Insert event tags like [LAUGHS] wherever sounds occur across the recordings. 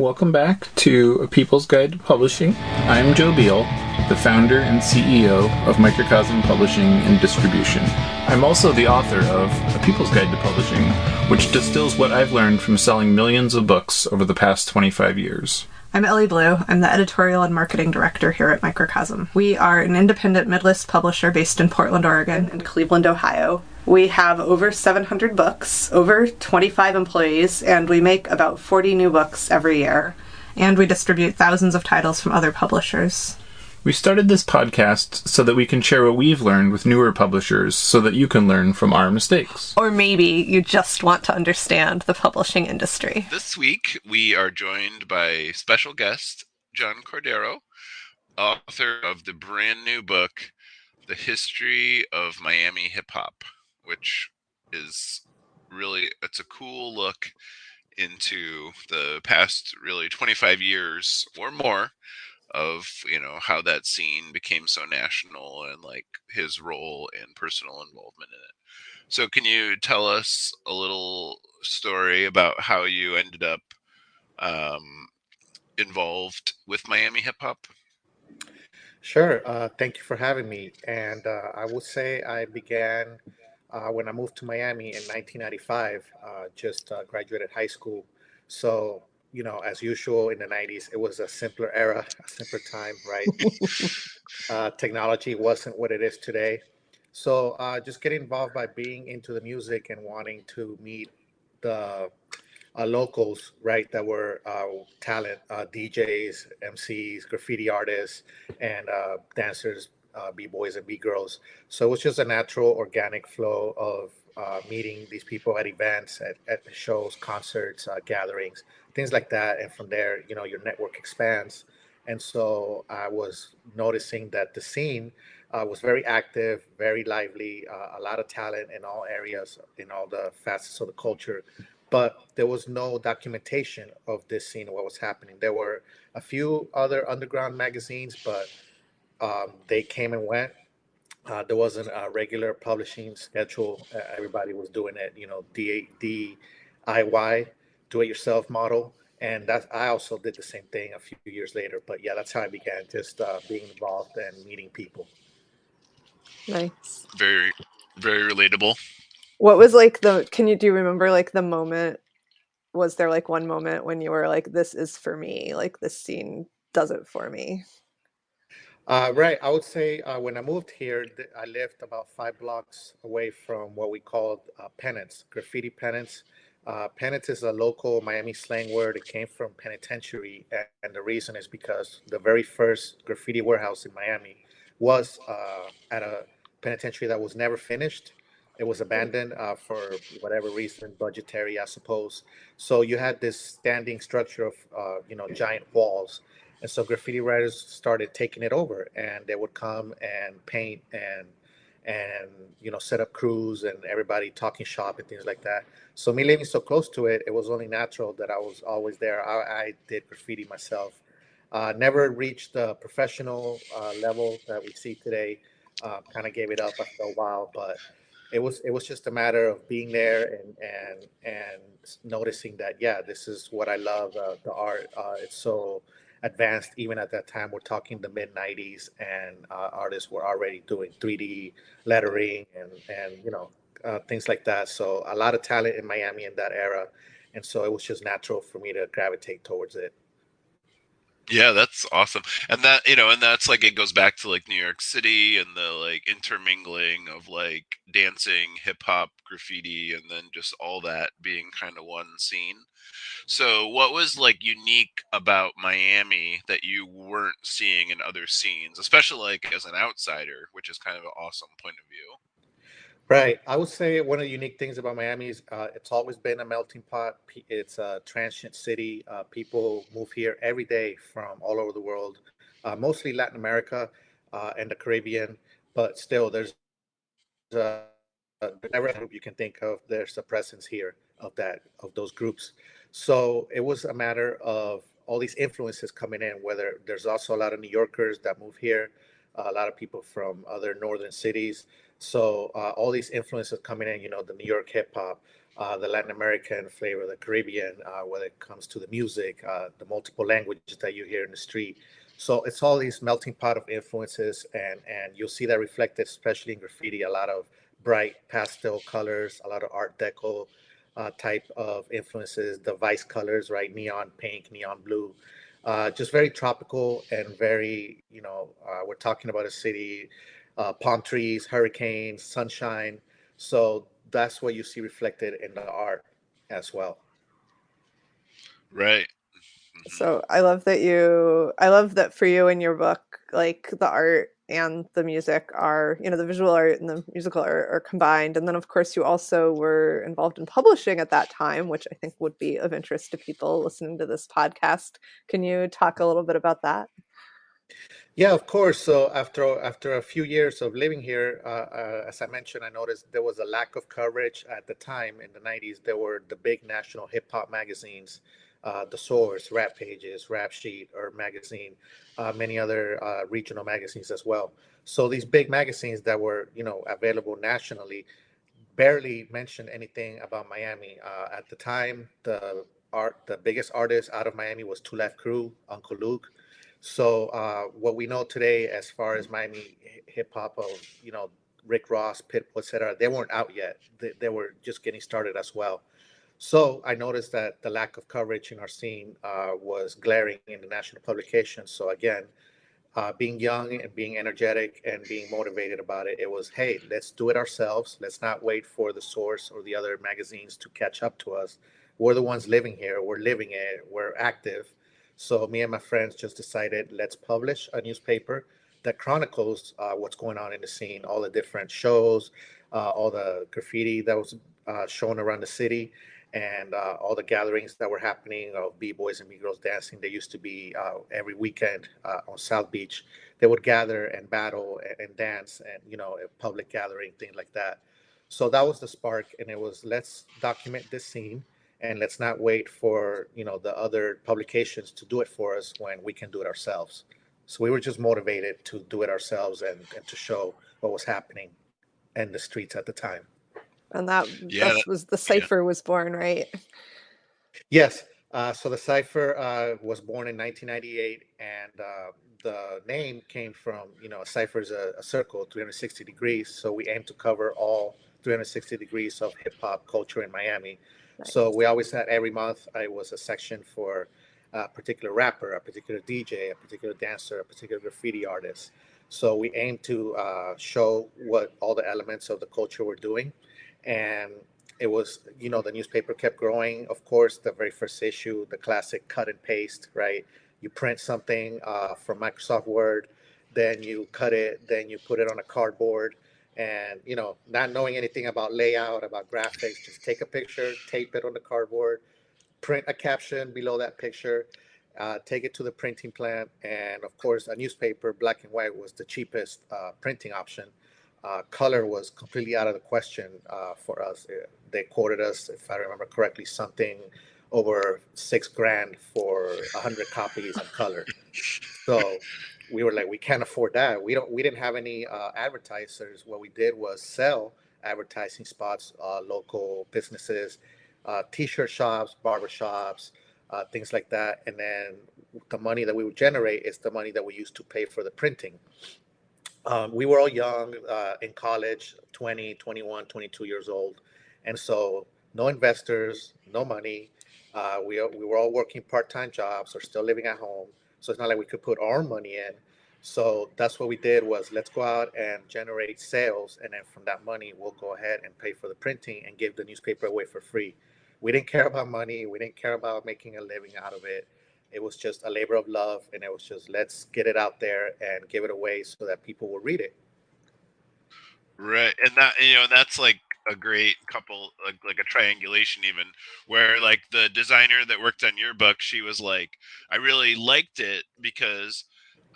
Welcome back to A People's Guide to Publishing. I'm Joe Biel, the founder and CEO of Microcosm Publishing and Distribution. I'm also the author of A People's Guide to Publishing, which distills what I've learned from selling millions of books over the past 25 years. I'm Elly Blue. I'm the editorial and marketing director here at Microcosm. We are an independent midlist publisher based in Portland, Oregon and Cleveland, Ohio. We have over 700 books, over 25 employees, and we make about 40 new books every year. And we distribute thousands of titles from other publishers. We started this podcast so that we can share what we've learned with newer publishers so that you can learn from our mistakes. Or maybe you just want to understand the publishing industry. This week, we are joined by special guest John Cordero, author of the brand new book, The History of Miami Hip Hop, which is really it's a cool look into the past really 25 years or more of you know how that scene became so national and like his role and personal involvement in it. So can you tell us a little story about how you ended up um, involved with miami hip hop? Sure uh, thank you for having me and uh, i will say i began when i moved to miami in 1995 uh, just uh, graduated high school so you know, as usual in the 90s, it was a simpler era, a simpler time, right? [LAUGHS] uh, technology wasn't what it is today. So uh, just getting involved by being into the music and wanting to meet the uh, locals, right, that were uh, talent, uh, DJs, MCs, graffiti artists, and uh, B-boys and B-girls. So it was just a natural, organic flow of uh, meeting these people at events, at, at shows, concerts, uh, gatherings, things like that. And from there, you know, your network expands. And so I was noticing that the scene uh, was very active, very lively, uh, a lot of talent in all areas, in all the facets of the culture. But there was no documentation of this scene, what was happening. There were a few other underground magazines, but um, they came and went uh, there wasn't a regular publishing schedule. Uh, everybody was doing it, you know, D- DIY, do it yourself model. And that's, I also did the same thing a few years later. But yeah, that's how I began just uh, being involved and meeting people. Nice. Very, very relatable. What was like the, can you, do you remember like the moment? Was there like one moment when you were like, this is for me? Like this scene does it for me? Uh, right. I would say uh, when I moved here, I lived about five blocks away from what we called uh, penance, graffiti penance. Uh, penance is a local Miami slang word. It came from penitentiary, and, and the reason is because the very first graffiti warehouse in Miami was uh, at a penitentiary that was never finished. It was abandoned uh, for whatever reason, budgetary, I suppose. So you had this standing structure of, uh, you know, giant walls and so graffiti writers started taking it over, and they would come and paint and and you know set up crews and everybody talking shop and things like that. So me living so close to it, it was only natural that I was always there. I, I did graffiti myself. Uh, never reached the professional uh, level that we see today. Uh, kind of gave it up after a while, but it was it was just a matter of being there and and and noticing that yeah, this is what I love. Uh, the art, uh, it's so advanced even at that time. We're talking the mid 90s, and uh, artists were already doing 3D lettering and and you know uh, things like that. So a lot of talent in Miami in that era, and so it was just natural for me to gravitate towards it. Yeah, that's awesome. And that, you know, and that's like it goes back to like New York City and the like intermingling of like dancing, hip hop, graffiti, and then just all that being kind of one scene. So, what was like unique about Miami that you weren't seeing in other scenes, especially like as an outsider, which is kind of an awesome point of view? Right. I would say one of the unique things about Miami is uh, it's always been a melting pot. It's a transient city. Uh, people move here every day from all over the world, uh, mostly Latin America uh, and the Caribbean. But still, there's uh, every group you can think of. There's a presence here of that of those groups. So it was a matter of all these influences coming in. Whether there's also a lot of New Yorkers that move here, a lot of people from other northern cities. So uh, all these influences coming in, you know, the New York hip hop, uh, the Latin American flavor, the Caribbean, uh, when it comes to the music, uh, the multiple languages that you hear in the street. So it's all these melting pot of influences, and and you'll see that reflected, especially in graffiti. A lot of bright pastel colors, a lot of Art Deco uh, type of influences, the vice colors, right? Neon pink, neon blue. Uh, just very tropical and very, you know, we're talking about a city, uh, palm trees, hurricanes, sunshine. So that's what you see reflected in the art as well. Right. Mm-hmm. So I love that you, I love that for you in your book, like the art and the music are, you know, the visual art and the musical art are combined. And then, of course, you also were involved in publishing at that time, which I think would be of interest to people listening to this podcast. Can you talk a little bit about that? Yeah, of course. So after after a few years of living here, uh, uh, as I mentioned, I noticed there was a lack of coverage at the time in the '90s. There were the big national hip hop magazines uh, The Source, Rap Pages, Rap Sheet, or Magazine, uh, many other uh, regional magazines as well. So these big magazines that were, you know, available nationally, barely mentioned anything about Miami. Uh, at the time, the art, the biggest artist out of Miami was Two Live Crew, Uncle Luke. So uh, what we know today, as far as Miami hip hop of, you know, Rick Ross, Pitbull, etc., they weren't out yet. They, they were just getting started as well. So I noticed that the lack of coverage in our scene uh, was glaring in the national publications. So again, uh, being young and being energetic and being motivated about it, it was, hey, let's do it ourselves. Let's not wait for the source or the other magazines to catch up to us. We're the ones living here. We're living it. We're active. So me and my friends just decided, let's publish a newspaper that chronicles uh, what's going on in the scene, all the different shows, uh, all the graffiti that was uh, shown around the city and uh, all the gatherings that were happening of b-boys and b-girls dancing. They used to be uh, every weekend uh, on south beach. They would gather and battle and, and, dance and you know a public gathering things like that. So that was the spark and it was let's document this scene and let's not wait for you know the other publications to do it for us when we can do it ourselves so we were just motivated to do it ourselves and, and to show what was happening in the streets at the time and that, yeah, that was the Cypher yeah. was born, right? Yes. Uh, so the Cypher uh, was born in 1998, and uh, the name came from you know a cipher is a, a, circle, 360 degrees. So we aim to cover all 360 degrees of hip hop culture in Miami. Nice. So we always had every month it was a section for a particular rapper, a particular DJ, a particular dancer, a particular graffiti artist. So we aim to uh, show what all the elements of the culture we're doing and it was you know the newspaper kept growing of course the very first issue the classic cut and paste right you print something uh, from microsoft word then you cut it then you put it on a cardboard and you know not knowing anything about layout about graphics just take a picture tape it on the cardboard print a caption below that picture uh, take it to the printing plant and of course a newspaper black and white was the cheapest uh, printing option uh, color was completely out of the question uh, for us. Uh, they quoted us, if I remember correctly, something over six grand for a hundred copies of color. So we were like, we can't afford that. We don't. We didn't have any uh, advertisers. What we did was sell advertising spots, uh, local businesses, uh, t-shirt shops, barber shops, things like that. And then the money that we would generate is the money that we used to pay for the printing um, we were all young uh, in college 20 21 22 years old and so no investors no money uh, we, we were all working part-time jobs or still living at home so it's not like we could put our money in. So that's what we did was let's go out and generate sales and then from that money we'll go ahead and pay for the printing and give the newspaper away for free. We didn't care about money. We didn't care about making a living out of it. It was just a labor of love, and it was just let's get it out there and give it away so that people will read it. Right, and that you know that's like a great couple like like a triangulation even where like the designer that worked on your book she was like i really liked it because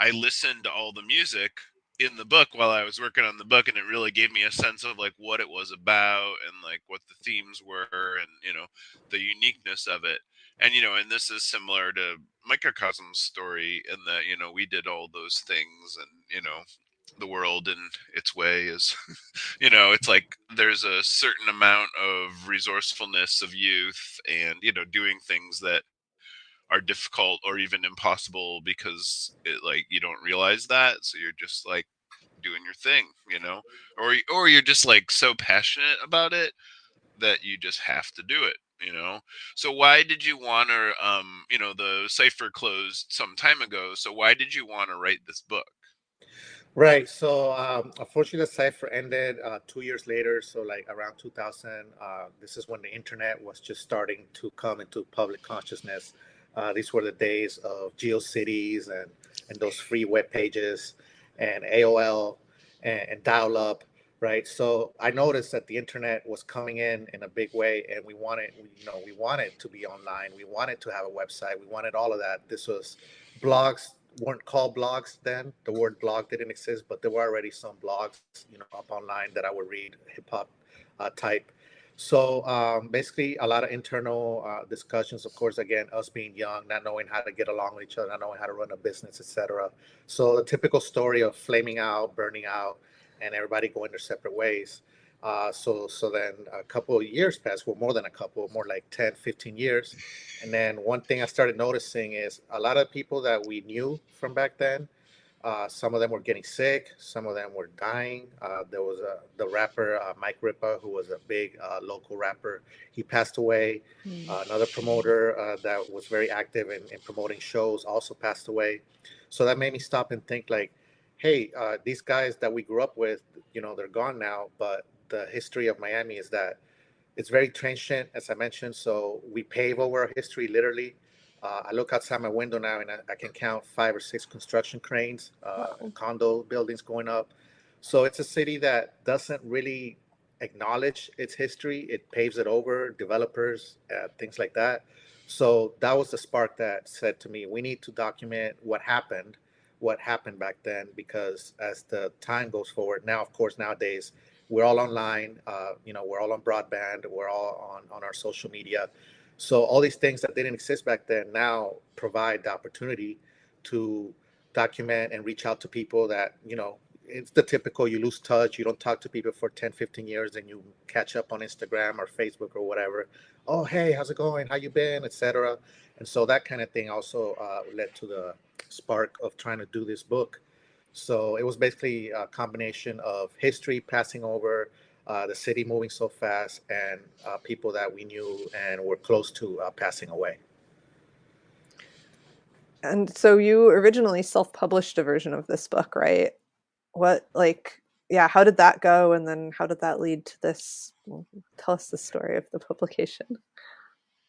i listened to all the music in the book while i was working on the book and it really gave me a sense of like what it was about and like what the themes were and you know the uniqueness of it. And you know and this is similar to microcosm's story in that you know we did all those things and you know the world in its way is [LAUGHS] you know it's like there's a certain amount of resourcefulness of youth and you know doing things that are difficult or even impossible because it like you don't realize that so you're just like doing your thing you know? Or or you're just like so passionate about it that you just have to do it you know? So why did you want to um you know the Cypher closed some time ago so why did you want to write this book Right. So, um, unfortunately, Cypher ended uh, two years later. So, like around 2000, uh, this is when the internet was just starting to come into public consciousness. Uh, these were the days of GeoCities and, and those free web pages and AOL and, and dial up. Right. So, I noticed that the internet was coming in in a big way, and we wanted, you know, we wanted to be online. We wanted to have a website. We wanted all of that. This was blogs weren't called blogs then. The word blog didn't exist, but there were already some blogs, you know, up online that I would read hip hop uh, type. So um, basically, a lot of internal uh, discussions. Of course, again, us being young, not knowing how to get along with each other, not knowing how to run a business, etc. So the typical story of flaming out, burning out, and everybody going their separate ways. Uh, so so then a couple of years passed, well, more than a couple, more like 10, 15 years. And then one thing I started noticing is a lot of people that we knew from back then, uh, some of them were getting sick, some of them were dying. Uh, there was a, the rapper uh, Mike Ripa, who was a big uh, local rapper. He passed away. Mm. another promoter uh, that was very active in, in, promoting shows also passed away. So that made me stop and think like, hey, these guys that we grew up with, you know, they're gone now, but the history of Miami is that it's very transient, as I mentioned. So we pave over our history literally. Uh, I look outside my window now and I, I can count five or six construction cranes, uh, wow. condo buildings going up. So it's a city that doesn't really acknowledge its history. It paves it over, developers, uh, things like that. So that was the spark that said to me, we need to document what happened, what happened back then, because as the time goes forward, now, of course, nowadays, we're all online. Uh, you know, we're all on broadband. We're all on on our social media. So all these things that didn't exist back then now provide the opportunity to document and reach out to people that you know it's the typical you lose touch you don't talk to people for 10 15 years and you catch up on instagram or facebook or whatever oh hey how's it going how you been etc and so that kind of thing also uh, led to the spark of trying to do this book so it was basically a combination of history passing over, uh, the city moving so fast, and uh, people that we knew and were close to uh, passing away. And so you originally self-published a version of this book, right? What like yeah, how did that go and then how did that lead to this? tell us the story of the publication.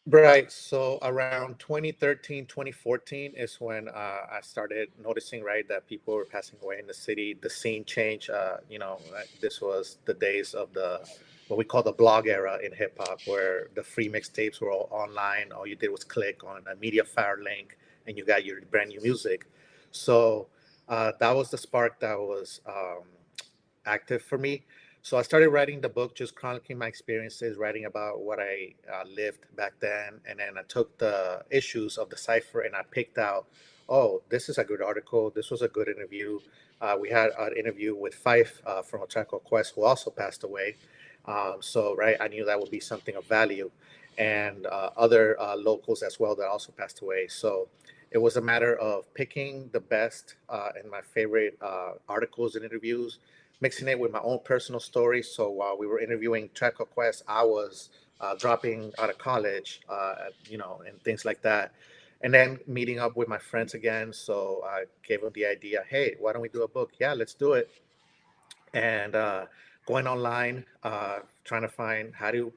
Right. So around 2013, 2014 is when uh, I started noticing, right, that people were passing away in the city. The scene changed. Uh, you know, this was the days of the what we call the blog era in hip hop, where the free mixtapes were all online. All you did was click on a Mediafire link, and you got your brand new music. So uh, that was the spark that was um, active for me. So I started writing the book, just chronicling my experiences, writing about what I uh, lived back then. And then I took the issues of the Cypher and I picked out, oh, this is a good article. This was a good interview. Uh, we had an interview with Phife uh, from Called Quest, who also passed away. Um, so, right, I knew that would be something of value. And uh, other uh, locals as well that also passed away. So it was a matter of picking the best uh, and my favorite articles and interviews mixing it with my own personal story. So while we were interviewing Tribe Called Quest, I was uh, dropping out of college, uh, you know, and things like that. And then meeting up with my friends again. So I gave them the idea, hey, why don't we do a book? Yeah, let's do it. And uh, going online, uh, trying to find how to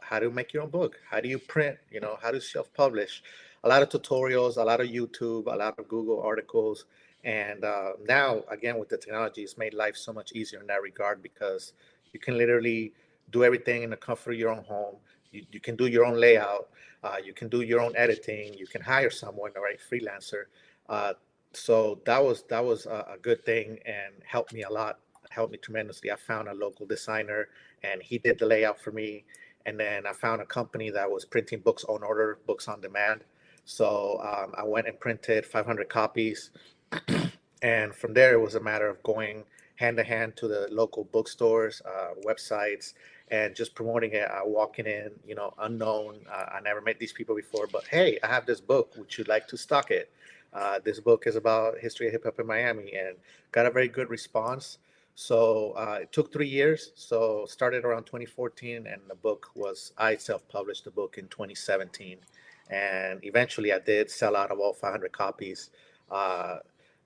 how to make your own book, how do you print, you know, how to self-publish. A lot of tutorials, a lot of YouTube, a lot of Google articles and uh, now, again, with the technology, it's made life so much easier in that regard because you can literally do everything in the comfort of your own home. You, you can do your own layout. Uh, you can do your own editing. You can hire someone, right, freelancer. Uh, so that was that was a, a, good thing and helped me a lot. Helped me tremendously. I found a local designer, and he did the layout for me. And then I found a company that was printing books on order, books on demand. So um, I went and printed 500 copies and from there, it was a matter of going hand to hand to the local bookstores, uh, websites, and just promoting it. Uh, walking in, you know, unknown. Uh, I never met these people before, but hey, I have this book. Would you like to stock it? Uh, this book is about history of hip hop in Miami, and got a very good response. So uh, it took three years. So started around 2014, and the book was I self-published the book in 2017, and eventually I did sell out of all 500 copies. Uh,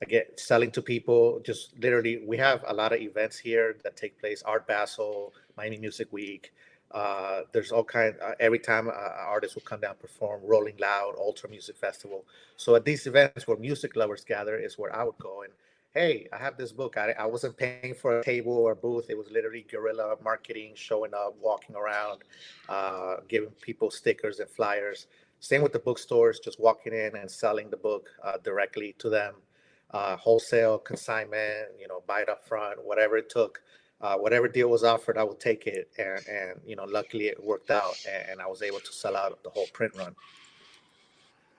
Get selling to people. Just literally, we have a lot of events here that take place. Art Basel, Miami Music Week. Uh, there's all kind. Uh, every time uh, artists will come down perform, Rolling Loud, Ultra Music Festival. So at these events where music lovers gather is where I would go and hey, I have this book. I, I wasn't paying for a table or booth. It was literally guerrilla marketing, showing up, walking around, uh, giving people stickers and flyers. Same with the bookstores, just walking in and selling the book uh, directly to them. Uh, wholesale, consignment, you know, buy it up front, whatever it took. Uh, whatever deal was offered, I would take it. And, and you know, luckily it worked out and, and I was able to sell out the whole print run.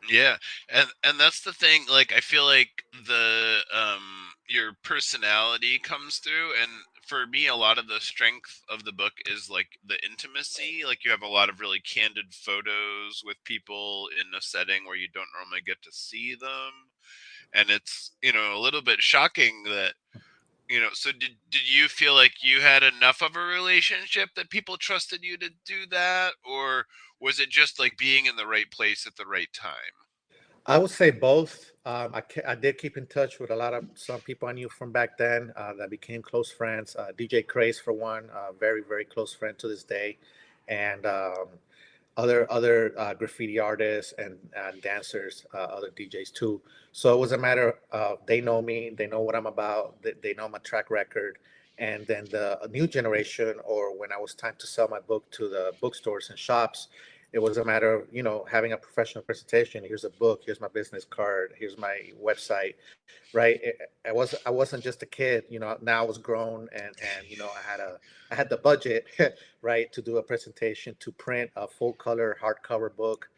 Yeah, and and that's the thing. Like, I feel like the um your personality comes through, and for me, a lot of the strength of the book is like the intimacy. Like, you have a lot of really candid photos with people in a setting where you don't normally get to see them, and it's you know a little bit shocking that you know so did did you feel like you had enough of a relationship that people trusted you to do that or was it just like being in the right place at the right time i would say both um, I, I did keep in touch with a lot of some people i knew from back then uh, that became close friends uh, dj craze for one uh, very very close friend to this day and um, other other uh, graffiti artists and dancers, uh, other DJs too. So it was a matter of they know me, they know what I'm about, they, they know my track record, and then the new generation, or when I was time to sell my book to the bookstores and shops, it was a matter of you know having a professional presentation. Here's a book here's my business card here's my website right? I was i wasn't just a kid you know now i was grown and and you know i had a i had the budget [LAUGHS] right to do a presentation to print a full color hardcover book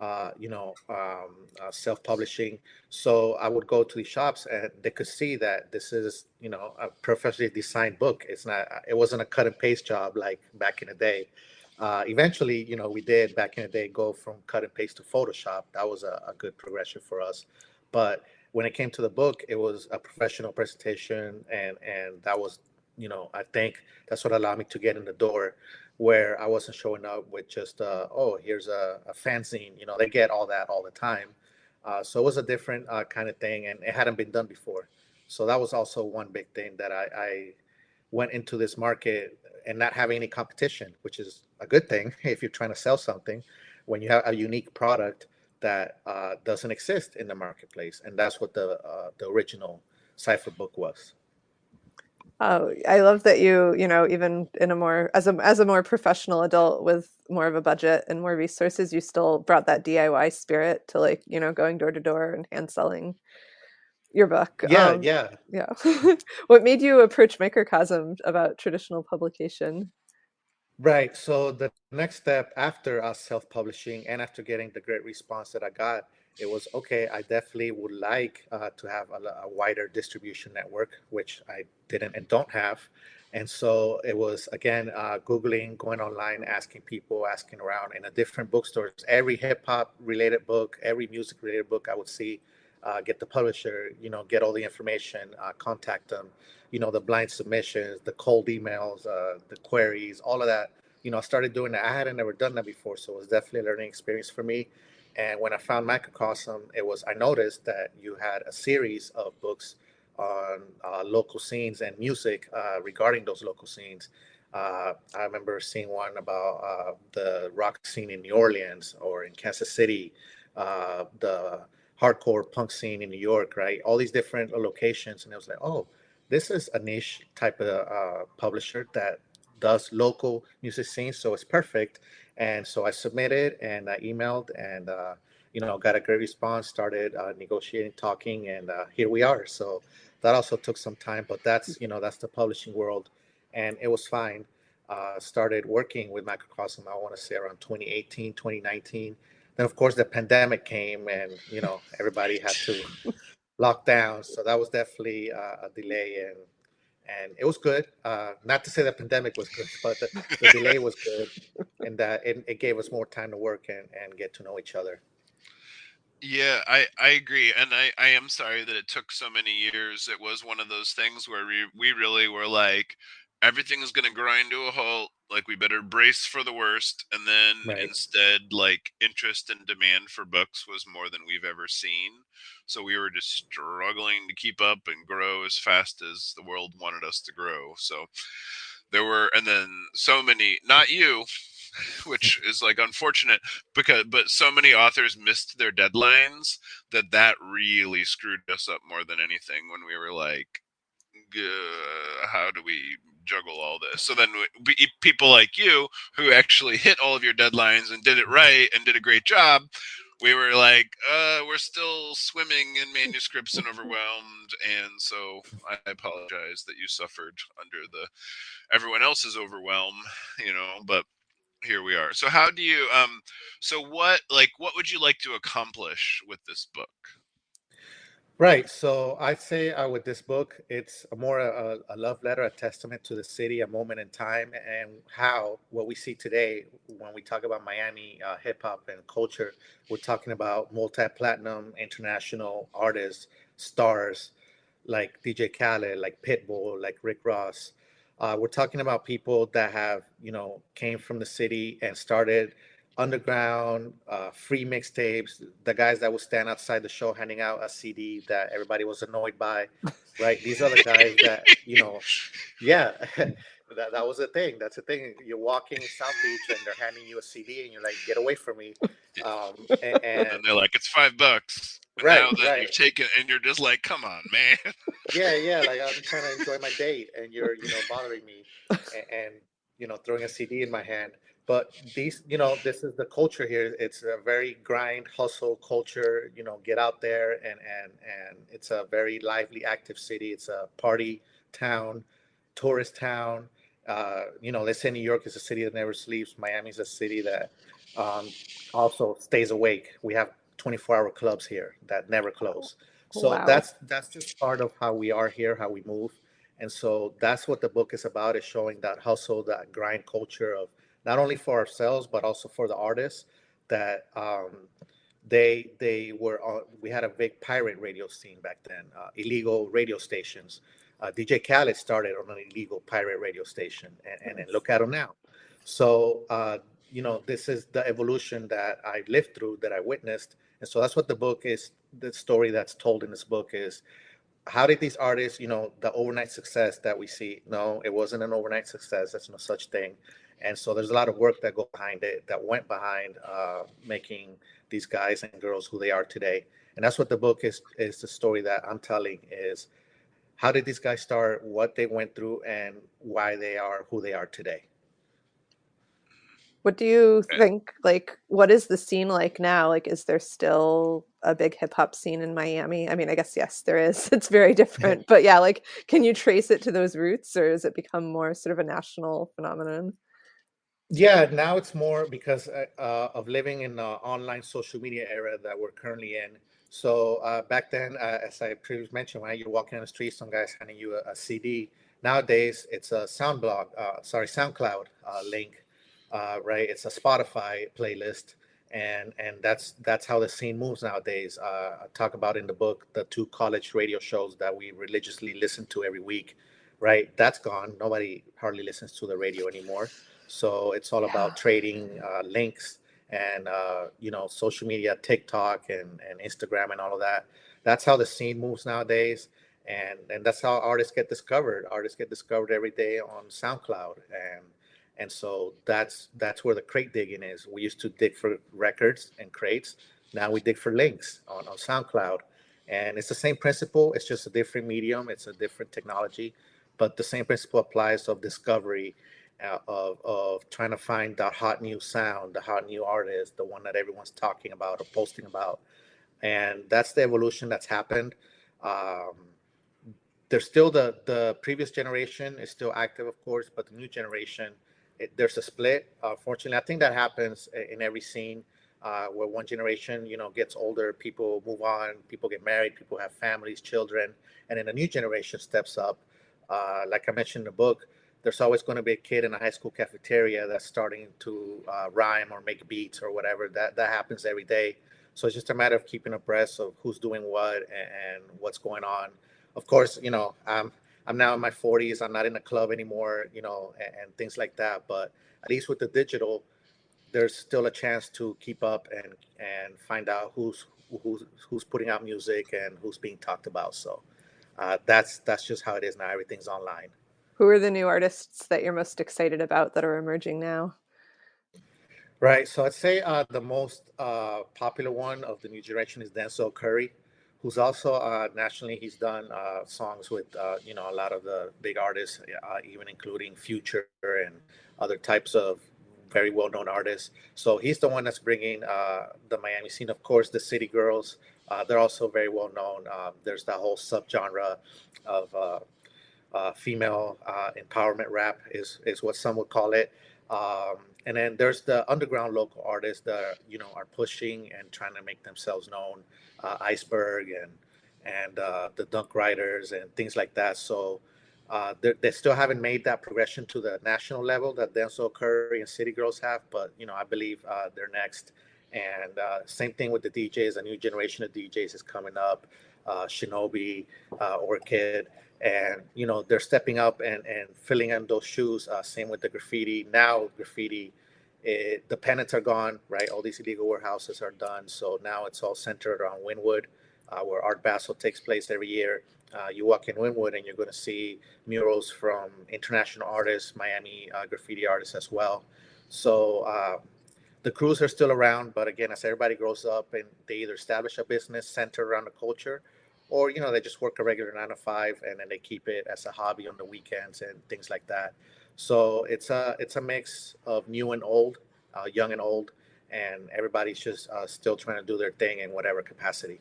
uh, you know, um, uh, self-publishing. So I would go to the shops, and they could see that this is, you know, a professionally designed book. It's not. It wasn't a cut and paste job like back in the day. Uh, eventually, you know, we did back in the day go from cut and paste to Photoshop. That was a, a, good progression for us. But when it came to the book, it was a professional presentation, and and that was, you know, I think that's what allowed me to get in the door, where I wasn't showing up with just, uh, oh, here's a, a fanzine. You know, they get all that all the time. Uh, so it was a different uh, kind of thing, and it hadn't been done before. So that was also one big thing that I, I went into this market and not having any competition, which is a good thing [LAUGHS] if you're trying to sell something when you have a unique product that uh, doesn't exist in the marketplace, and that's what the uh, the original Cypher book was. Oh, I love that you, you know, even in a more as a as a more professional adult with more of a budget and more resources, you still brought that DIY spirit to like, you know, going door to door and hand selling your book. Yeah, um, yeah, yeah. [LAUGHS] what made you approach Microcosm about traditional publication? Right. So the next step after us self-publishing and after getting the great response that I got, it was okay. I definitely would like uh, to have a, a, wider distribution network, which I didn't and don't have. And so it was again uh, googling, going online, asking people, asking around in a different bookstores. Every hip hop related book, every music related book I would see uh, get the publisher, you know, get all the information, uh, contact them, you know, the blind submissions, the cold emails, uh, the queries, all of that. You know, I started doing that. I hadn't never done that before, so it was definitely a learning experience for me. And when I found Microcosm, it was I noticed that you had a series of books on uh, local scenes and music uh, regarding those local scenes. Uh, I remember seeing one about the rock scene in New Orleans or in Kansas City, the hardcore punk scene in New York, right? All these different locations, and it was like, oh, this is a niche type of uh, publisher that does local music scenes, so it's perfect. And so I submitted and I emailed, and uh, you know, got a great response. Started uh, negotiating, talking, and uh, here we are. So that also took some time, but that's you know that's the publishing world, and it was fine. Uh, started working with Microcosm, I want to say around 2018, 2019 then of course the pandemic came and you know everybody had to [LAUGHS] lock down so that was definitely uh, a delay and and it was good. Uh, not to say the pandemic was good, but the, the delay was good, [LAUGHS] and that it, it gave us more time to work and, and get to know each other. Yeah, I, I agree. And I, I am sorry that it took so many years. It was one of those things where we, we really were like, everything is going to grind to a halt. Like, we better brace for the worst. And then Right. instead, like, interest and demand for books was more than we've ever seen. So we were just struggling to keep up and grow as fast as the world wanted us to grow. So there were, and then so many, not you, [LAUGHS] which is like unfortunate because but so many authors missed their deadlines that that really screwed us up more than anything when we were like how do we juggle all this. So then we, people like you who actually hit all of your deadlines and did it right and did a great job we were like uh we're still swimming in manuscripts and overwhelmed and so i apologize that you suffered under the everyone else's overwhelm you know but here we are. So how do you um so what like what would you like to accomplish with this book Right. So I'd say uh, with this book, it's a more a, a love letter, a testament to the city, a moment in time, and how what we see today when we talk about Miami uh, hip hop and culture, we're talking about multi-platinum international artists, stars like DJ Khaled, like Pitbull, like Rick Ross. Uh, we're talking about people that have, you know, came from the city and started underground, uh, free mixtapes, the guys that would stand outside the show handing out a CD that everybody was annoyed by, right? These are the guys that, you know, yeah, [LAUGHS] that, that was a thing. That's a thing. You're walking in South Beach and they're handing you a CD and you're like, get away from me. Um, [LAUGHS] and, and and they're like it's five bucks and Right, now that right. you've taken and you're just like come on man yeah, [LAUGHS] yeah, like I'm trying to enjoy my date and you're, you know, bothering me and, and you know, throwing a CD in my hand. But these, you know, this is the culture here. It's a very grind, hustle culture. You know, get out there and and and it's a very lively, active city. It's a party town, tourist town. Uh, you know, let's say New York is a city that never sleeps. Miami's a city that um, also stays awake. We have 24-hour clubs here that never close. So Wow. that's that's just part of how we are here, how we move. And so that's what the book is about, is showing that hustle, that grind culture of not only for ourselves, but also for the artists that um, they they were on, we had a big pirate radio scene back then, uh, illegal radio stations. Uh, DJ Khaled started on an illegal pirate radio station, and, and, and look at him now. So uh, you know, this is the evolution that I lived through, that I witnessed, and so that's what the book is. The story that's told in this book is how did these artists, you know, the overnight success that we see? No, it wasn't an overnight success. That's no such thing. And so there's a lot of work that go behind it, that went behind uh, making these guys and girls who they are today. And that's what the book is. Is the story that I'm telling is how did these guys start, what they went through, and why they are who they are today. What do you think? Like, what is the scene like now? Like, is there still a big hip hop scene in Miami? I mean, I guess yes, there is. [LAUGHS] It's very [LAUGHS] different, but yeah, like, can you trace it to those roots, or has it become more sort of a national phenomenon? Yeah, now it's more because uh, uh, of living in the online social media era that we're currently in. So uh, back then, uh, as I previously mentioned, when you're walking on the street, some guys handing you a, a CD. Nowadays, it's a SoundBlog, uh, sorry, SoundCloud uh, link, right? It's a Spotify playlist, and and that's that's how the scene moves nowadays. I talk about in the book the two college radio shows that we religiously listen to every week, right? That's gone. Nobody hardly listens to the radio anymore. So it's all Yeah. about trading uh, links and uh, you know social media, TikTok and, and Instagram and all of that. That's how the scene moves nowadays, and and that's how artists get discovered. Artists get discovered every day on SoundCloud, and and so that's that's where the crate digging is. We used to dig for records and crates. Now we dig for links on, on SoundCloud, and it's the same principle. It's just a different medium. It's a different technology, but the same principle applies of discovery of, of trying to find the hot new sound, the hot new artist, the one that everyone's talking about or posting about. And that's the evolution that's happened. Um, there's still the, the previous generation is still active, of course, but the new generation, it, there's a split. Unfortunately, I think that happens in every scene uh, where one generation, you know, gets older, people move on, people get married, people have families, children, and then a new generation steps up uh, like I mentioned in the book, there's always going to be a kid in a high school cafeteria that's starting to uh, rhyme or make beats or whatever. That that happens every day. So it's just a matter of keeping abreast of who's doing what and, and what's going on. Of course, you know, I'm I'm now in my 40s. I'm not in a club anymore, you know, and, and things like that. But at least with the digital, there's still a chance to keep up and and find out who's who's who's putting out music and who's being talked about. So uh, that's that's just how it is now. Everything's online. Who are the new artists that you're most excited about that are emerging now? Right. So I'd say uh, the most uh, popular one of the new generation is Denzel Curry, who's also uh, nationally. He's done uh, songs with uh, you know a lot of the big artists, uh, even including Future and other types of very well-known artists. So he's the one that's bringing the Miami scene. Of course, the City Girls. they're also very well known. Um, there's that whole subgenre of female empowerment rap, is is what some would call it. Um, and then there's the underground local artists that you know are pushing and trying to make themselves known, uh, Iceberg and and uh, the Dunk Ryders and things like that. So uh, they still haven't made that progression to the national level that Denzel Curry and City Girls have, but you know I believe uh, they're next. And uh, same thing with the DJs. A new generation of DJs is coming up. Uh, Shinobi, Orchid and you know they're stepping up and and filling in those shoes. Uh, same with the graffiti. Now graffiti, it, the penance are gone, right? All these illegal warehouses are done. So now it's all centered around Wynwood, uh, where Art Basel takes place every year. Uh, you walk in Wynwood and you're going to see murals from international artists, Miami uh, graffiti artists as well. So uh, the crews are still around, but again, as everybody grows up and they either establish a business centered around the culture or you know they just work a regular nine to five and then they keep it as a hobby on the weekends and things like that so it's a it's a mix of new and old uh, young and old and everybody's just uh, still trying to do their thing in whatever capacity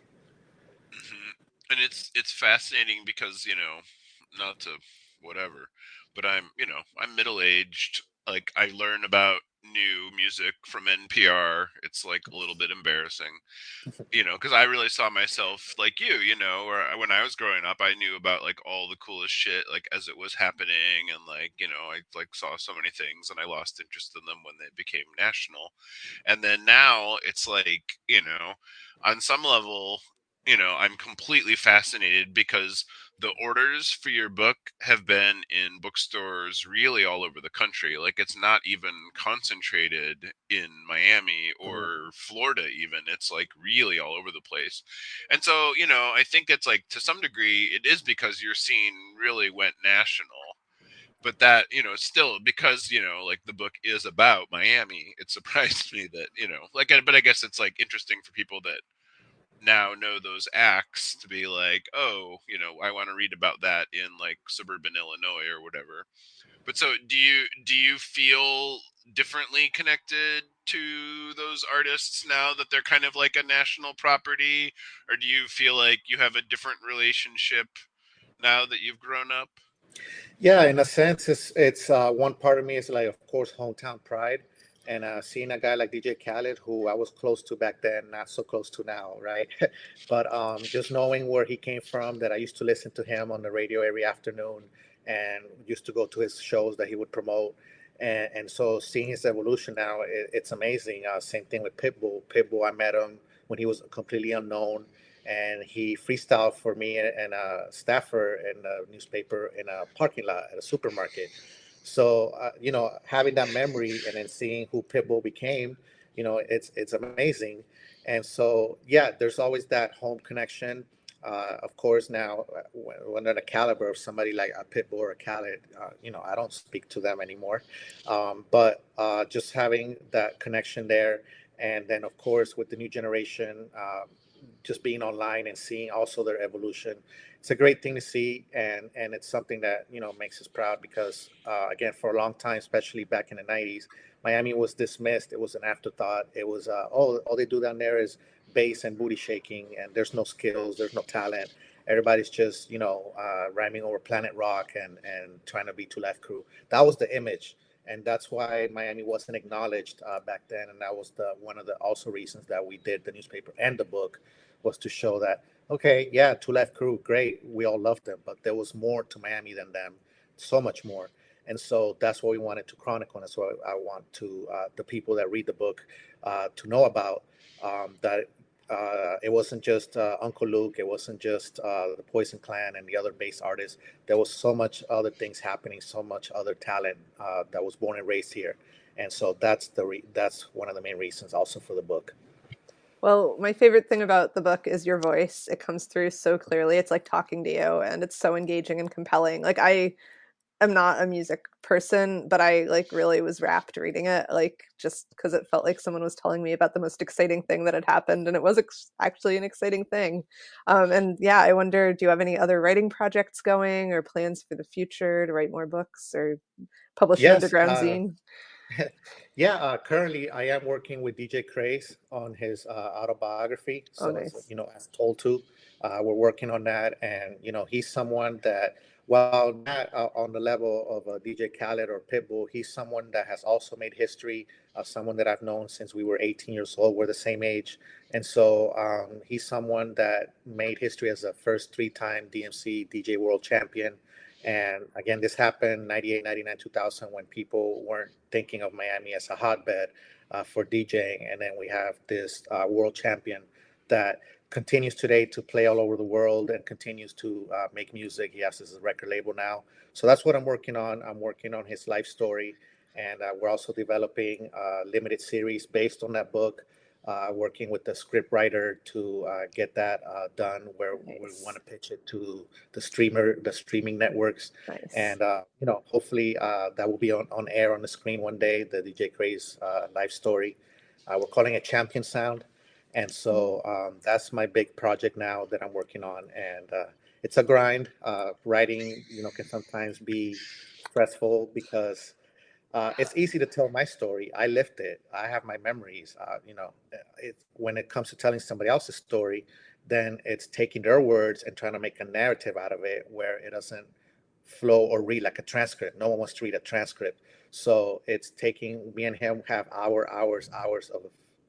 mm-hmm. and it's it's fascinating because you know not to whatever but i'm you know i'm middle aged like i learn about new music from NPR, it's like a little bit embarrassing, [LAUGHS] you know, because I really saw myself like you, you know, or when I was growing up, I knew about like all the coolest shit like as it was happening, and like you know, I like saw so many things, and I lost interest in them when they became national, and then now it's like you know, on some level, you know, I'm completely fascinated because the orders for your book have been in bookstores really all over the country. Like it's not even concentrated in Miami or mm-hmm. Florida, even. It's like really all over the place. And so, you know, I think it's like to some degree it is because your scene really went national. But that, you know, still because, you know, like the book is about Miami, it [LAUGHS] surprised me that, you know, like, but I guess it's like interesting for people that now know those acts to be like, oh, you know, I want to read about that in like suburban Illinois or whatever. But so do you do you feel differently connected to those artists now that they're kind of like a national property or do you feel like you have a different relationship now that you've grown up? Yeah, in a sense it's it's uh, one part of me is like of course hometown pride and uh, seeing a guy like DJ Khaled, who I was close to back then, not so close to now, right? [LAUGHS] but um, just knowing where he came from, that I used to listen to him on the radio every afternoon and used to go to his shows that he would promote. And, and so seeing his evolution now, it, it's amazing. Uh, same thing with Pitbull. Pitbull, I met him when he was completely unknown and he freestyled for me and a staffer in a newspaper in a parking lot at a supermarket so uh, you know, having that memory and then seeing who Pitbull became, you know, it's it's amazing. And so yeah, there's always that home connection. Uh, of course, now uh, when they're the caliber of somebody like a Pitbull or a Khaled, uh, you know, I don't speak to them anymore. Um, but uh, just having that connection there, and then of course with the new generation, um, just being online and seeing also their evolution. It's a great thing to see and and it's something that you know makes us proud because uh, again for a long time especially back in the 90s miami was dismissed. It was an afterthought. It was uh, oh all they do down there is bass and booty shaking and there's no skills there's no talent. Everybody's just you know uh, rhyming over planet rock and and trying to be Two-Live crew. That was the image and that's why miami wasn't acknowledged uh, back then and that was the one of the also reasons that we did the newspaper and the book was to show that Okay, yeah, Two Live Crew, great. We all loved them, but there was more to Miami than them, so much more. And so that's what we wanted to chronicle. And that's what I want to uh, the people that read the book uh, to know about um, that uh, it wasn't just uh, Uncle Luke, it wasn't just uh, the Poison Clan and the other bass artists. There was so much other things happening, so much other talent uh, that was born and raised here. And so that's the re- that's one of the main reasons also for the book. Well, my favorite thing about the book is your voice. It comes through so clearly. It's like talking to you and it's so engaging and compelling. Like I am not a music person, but I like really was rapt reading it, like just because it felt like someone was telling me about the most exciting thing that had happened, and it was ex- actually an exciting thing. Um, and yeah, I wonder, do you have any other writing projects going, or plans for the future to write more books or publish yes, an underground uh, zine? [LAUGHS] yeah, uh, currently I am working with DJ Craze on his uh, autobiography. Oh, so, oh, nice. you know, as told to, uh, we're working on that, and you know, he's someone that while not uh, on the level of uh, DJ Khaled or Pitbull, he's someone that has also made history. Uh, someone that I've known since we were 18 years old. We're the same age, and so um, he's someone that made history as a first three-time DMC DJ World Champion. And again, this happened 98, 99, 2000 when people weren't thinking of Miami as a hotbed uh, for DJing. And then we have this uh, world champion that continues today to play all over the world and continues to uh, make music. He has his record label now. So that's what I'm working on. I'm working on his life story. And uh, we're also developing a limited series based on that book working with the script writer to uh, get that uh, done where nice. we want to pitch it to the streamer the streaming networks. Nice. and uh, you know hopefully uh, that will be on, on air on the screen one day the dj craze uh, life story. We're calling it champion sound. And so um, that's my big project now that i'm working on. And it's a grind writing you know can sometimes be stressful because uh, it's easy to tell my story. I lived it. I have my memories. Uh, you know, uh, it, when it comes to telling somebody else's story, then it's taking their words and trying to make a narrative out of it where it doesn't flow or read like a transcript. No one wants to read a transcript. So it's taking me and him have our hours, hours of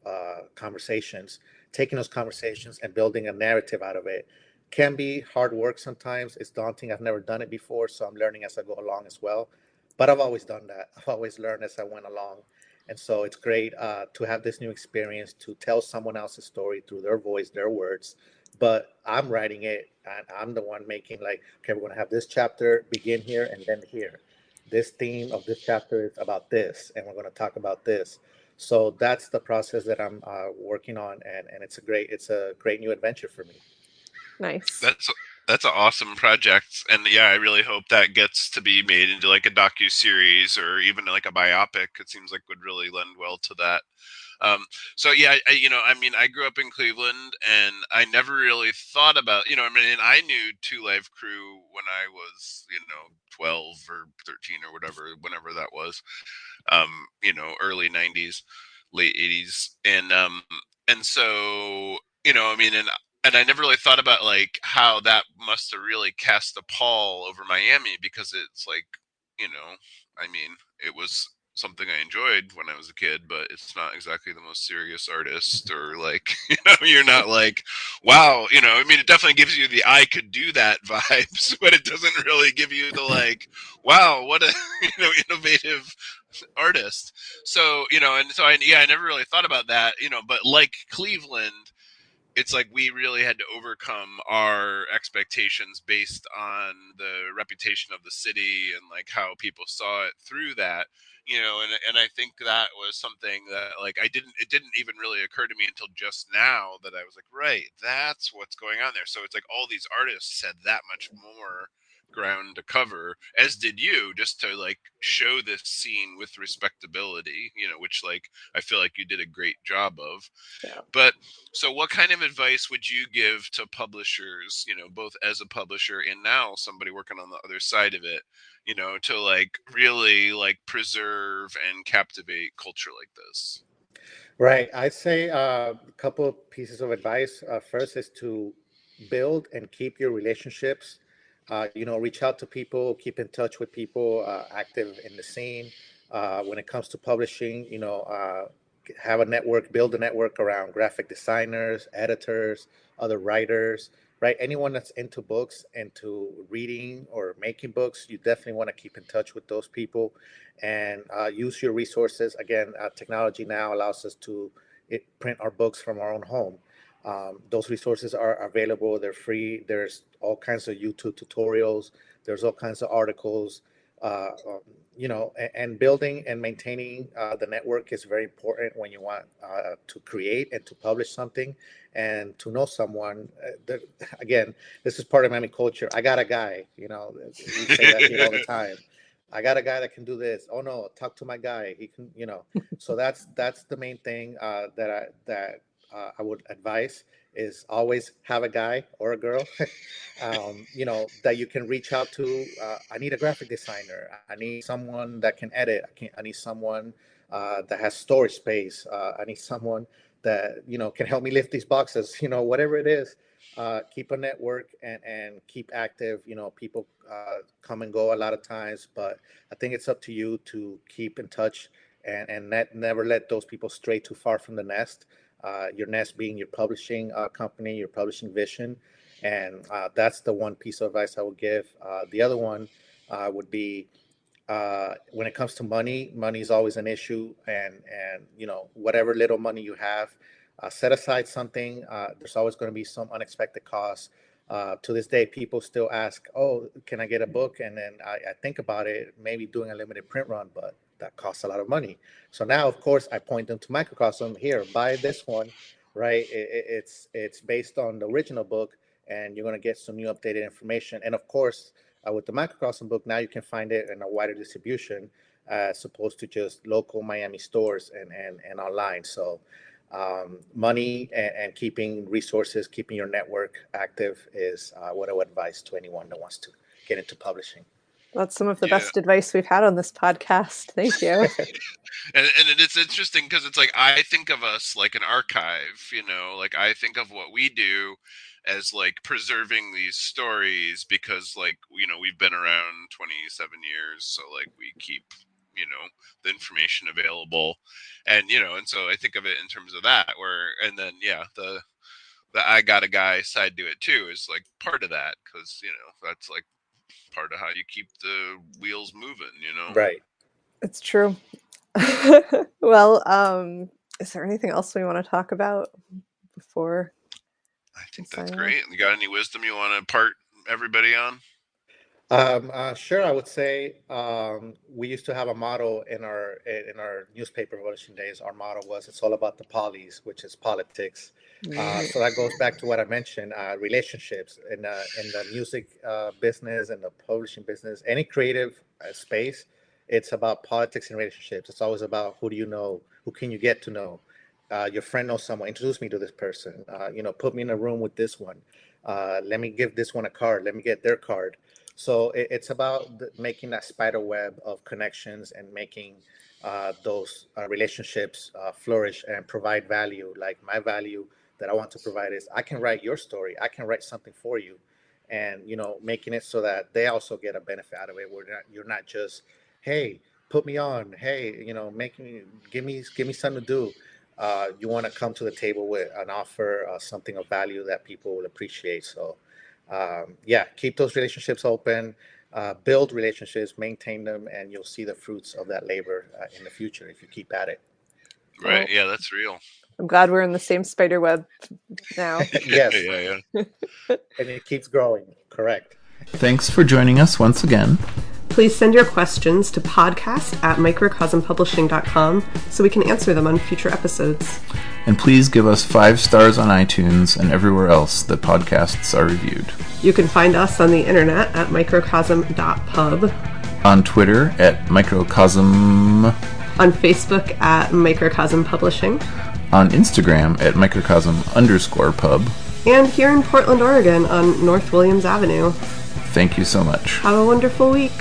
uh, conversations, taking those conversations and building a narrative out of it can be hard work sometimes. It's daunting. I've never done it before, so I'm learning as I go along as well but I've always done that. I've always learned as I went along. And so it's great uh, to have this new experience to tell someone else's story through their voice, their words. But I'm writing it and I'm the one making, like, okay, we're going to have this chapter begin here and then here. This theme of this chapter is about this, and we're going to talk about this. So that's the process that I'm uh, working on, and, and it's a great it's a great new adventure for me. Nice. That's that's an awesome project, and yeah, I really hope that gets to be made into like a docu series or even like a biopic. It seems like would really lend well to that. Um, so yeah, I, you know, I mean, I grew up in Cleveland, and I never really thought about, you know, I mean, I knew Two Live Crew when I was, you know, twelve or thirteen or whatever, whenever that was, um, you know, early '90s, late '80s, and um, and so you know, I mean, and and I never really thought about like how that must have really cast a pall over Miami because it's like, you know, I mean, it was something I enjoyed when I was a kid, but it's not exactly the most serious artist or like, [LAUGHS] you know, you're not like, wow, you know, I mean, it definitely gives you the I could do that [LAUGHS] vibes, but it doesn't really give you the like, wow, what a, [LAUGHS] you know, innovative artist. So, you know, and so I, yeah, I never really thought about that, you know, but like Cleveland, it's like we really had to overcome our expectations based on the reputation of the city and like how people saw it through that you know and and I think that was something that like I didn't it didn't even really occur to me until just now that I was like right that's what's going on there. So it's like all these artists had that much more ground to cover as did you just to like show this scene with respectability you know which like i feel like you did a great job of. Yeah. but so what kind of advice would you give to publishers you know both as a publisher and now somebody working on the other side of it you know to like really like preserve and captivate culture like this? Right. I'd say uh, a couple of pieces of advice. Uh, first is to build and keep your relationships uh, you know, reach out to people, keep in touch with people uh, active in the scene. Uh, when it comes to publishing, you know, uh, have a network, build a network around graphic designers, editors, other writers, right? Anyone that's into books, into reading or making books, you definitely want to keep in touch with those people and uh, use your resources. Again, uh, technology now allows us to it, print our books from our own home. Um, those resources are available. They're free. There's all kinds of YouTube tutorials. There's all kinds of articles. Uh, um, you know, and, and, building and maintaining uh, the network is very important when you want uh, to create and to publish something and to know someone. Uh, that, [LAUGHS] again, this is part of Miami culture. I got a guy, you know, we say that all the [LAUGHS] time. I got a guy that can do this. Oh no, talk to my guy. He can, you know. so that's that's the main thing uh, that I that uh, I would advise is always have a guy or a girl, [LAUGHS] um, you know, that you can reach out to. Uh, I need a graphic designer. I need someone that can edit. I, can, I need someone uh, that has storage space. Uh, I need someone that you know can help me lift these boxes. [LAUGHS] You know, whatever it is. Uh, keep a network and, and keep active. You know, people uh, come and go a lot of times, but I think it's up to you to keep in touch and and net, never let those people stray too far from the nest. Uh, your nest being your publishing uh, company, your publishing vision, and uh, that's the one piece of advice I would give. Uh, the other one uh, would be when it comes to money, money is always an issue, and and you know whatever little money you have, set aside something. there's always going to be some unexpected costs. to this day, people still ask, "Oh, can I get a book?" And then I, I think about it, maybe doing a limited print run, but that costs a lot of money. So now, of course, I point them to Microcosm. Here, buy this one, right? It, it's it's based on the original book, and you're gonna get some new updated information. And of course, uh, with the Microcosm book, now you can find it in a wider distribution, uh, as opposed to just local Miami stores and and and online. So. Um, money and, and, keeping resources, keeping your network active is uh, what I would advise to anyone that wants to get into publishing. That's some of the yeah. best advice we've had on this podcast. Thank you. [LAUGHS] and, and it's interesting because it's like I think of us like an archive, you know, like I think of what we do as like preserving these stories because like you know we've been around 27 years so like we keep you know the information available and you know and so i think of it in terms of that where and then yeah the the i got a guy side to it too is like part of that because you know that's like part of how you keep the wheels moving, you know? Right. It's true. [LAUGHS] well, um, is there anything else we want to talk about before? I think that's great. You got any wisdom you want to part everybody on? Um, uh, sure, I would say um, we used to have a motto in our in our newspaper publishing days. Our motto was "It's all about the polys," which is politics. Uh, so that goes back to what I mentioned: uh, relationships in the in the music uh, business and the publishing business, any creative uh, space. It's about politics and relationships. It's always about who do you know, who can you get to know. Uh, your friend knows someone. Introduce me to this person. you know, put me in a room with this one. let me give this one a card. Let me get their card. So it, it's about making that spider web of connections and making uh, those uh, relationships uh, flourish and provide value. Like my value that I want to provide is I can write your story. I can write something for you, and you know, making it so that they also get a benefit out of it. Where not, you're not just, hey, put me on. Hey, you know, make me give me give me something to do. Uh, you want to come to the table with an offer, uh, something of value that people will appreciate. So um, yeah, keep those relationships open, uh, build relationships, maintain them, and you'll see the fruits of that labor uh, in the future if you keep at it. Right. Yeah, that's real. I'm glad we're in the same spider web now. [LAUGHS] yes. [LAUGHS] yeah, yeah. [LAUGHS] and it keeps growing. Correct. Thanks for joining us once again. Please send your questions to podcast at microcosmpublishing.com so we can answer them on future episodes. And please give us five stars on iTunes and everywhere else that podcasts are reviewed. You can find us on the internet at microcosm.pub, on Twitter at microcosm, on Facebook at microcosm publishing, on Instagram at microcosm underscore pub, and here in Portland, Oregon on North Williams Avenue. Thank you so much. Have a wonderful week.